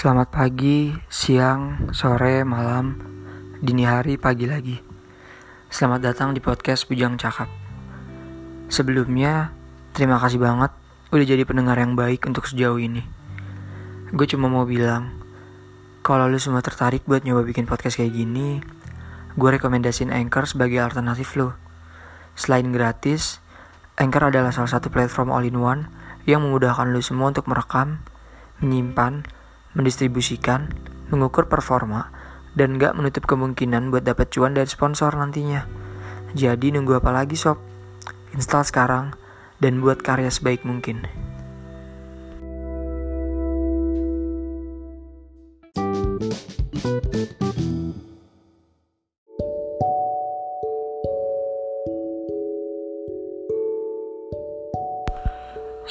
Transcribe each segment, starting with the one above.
Selamat pagi, siang, sore, malam, dini hari, pagi lagi. Selamat datang di podcast Bujang Cakap. Sebelumnya, terima kasih banget udah jadi pendengar yang baik untuk sejauh ini. Gue cuma mau bilang, kalau lu semua tertarik buat nyoba bikin podcast kayak gini, gue rekomendasiin Anchor sebagai alternatif lo. Selain gratis, Anchor adalah salah satu platform all-in-one yang memudahkan lu semua untuk merekam, menyimpan, mendistribusikan, mengukur performa, dan gak menutup kemungkinan buat dapat cuan dari sponsor nantinya. Jadi nunggu apa lagi sob? Install sekarang dan buat karya sebaik mungkin.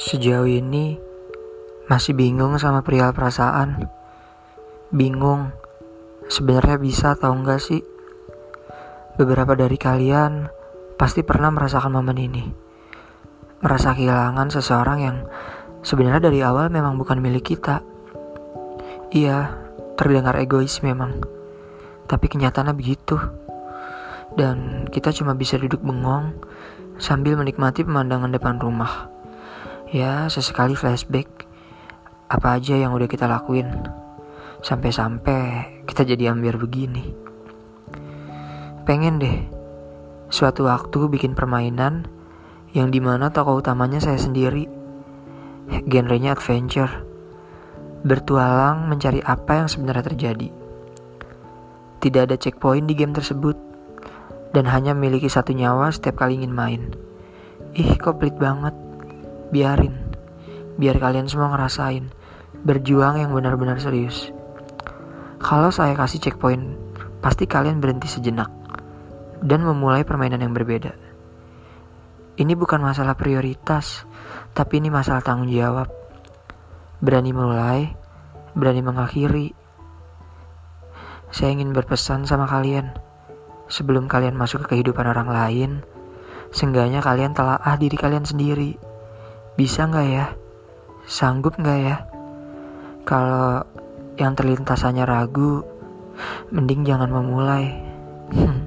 Sejauh ini, masih bingung sama perihal perasaan. Bingung, sebenarnya bisa atau enggak sih? Beberapa dari kalian pasti pernah merasakan momen ini. Merasa kehilangan seseorang yang sebenarnya dari awal memang bukan milik kita. Iya, terdengar egois memang. Tapi kenyataannya begitu. Dan kita cuma bisa duduk bengong sambil menikmati pemandangan depan rumah. Ya, sesekali flashback apa aja yang udah kita lakuin. Sampai-sampai kita jadi ambil begini. Pengen deh suatu waktu bikin permainan yang di mana tokoh utamanya saya sendiri. Genrenya adventure. Bertualang mencari apa yang sebenarnya terjadi. Tidak ada checkpoint di game tersebut. Dan hanya memiliki satu nyawa setiap kali ingin main. Ih kok pelit banget. Biarin. Biar kalian semua ngerasain berjuang yang benar-benar serius. Kalau saya kasih checkpoint, pasti kalian berhenti sejenak dan memulai permainan yang berbeda. Ini bukan masalah prioritas, tapi ini masalah tanggung jawab. Berani mulai, berani mengakhiri. Saya ingin berpesan sama kalian, sebelum kalian masuk ke kehidupan orang lain, seenggaknya kalian telah ah diri kalian sendiri. Bisa nggak ya? Sanggup nggak ya? Kalau yang terlintas hanya ragu, mending jangan memulai. Hmm.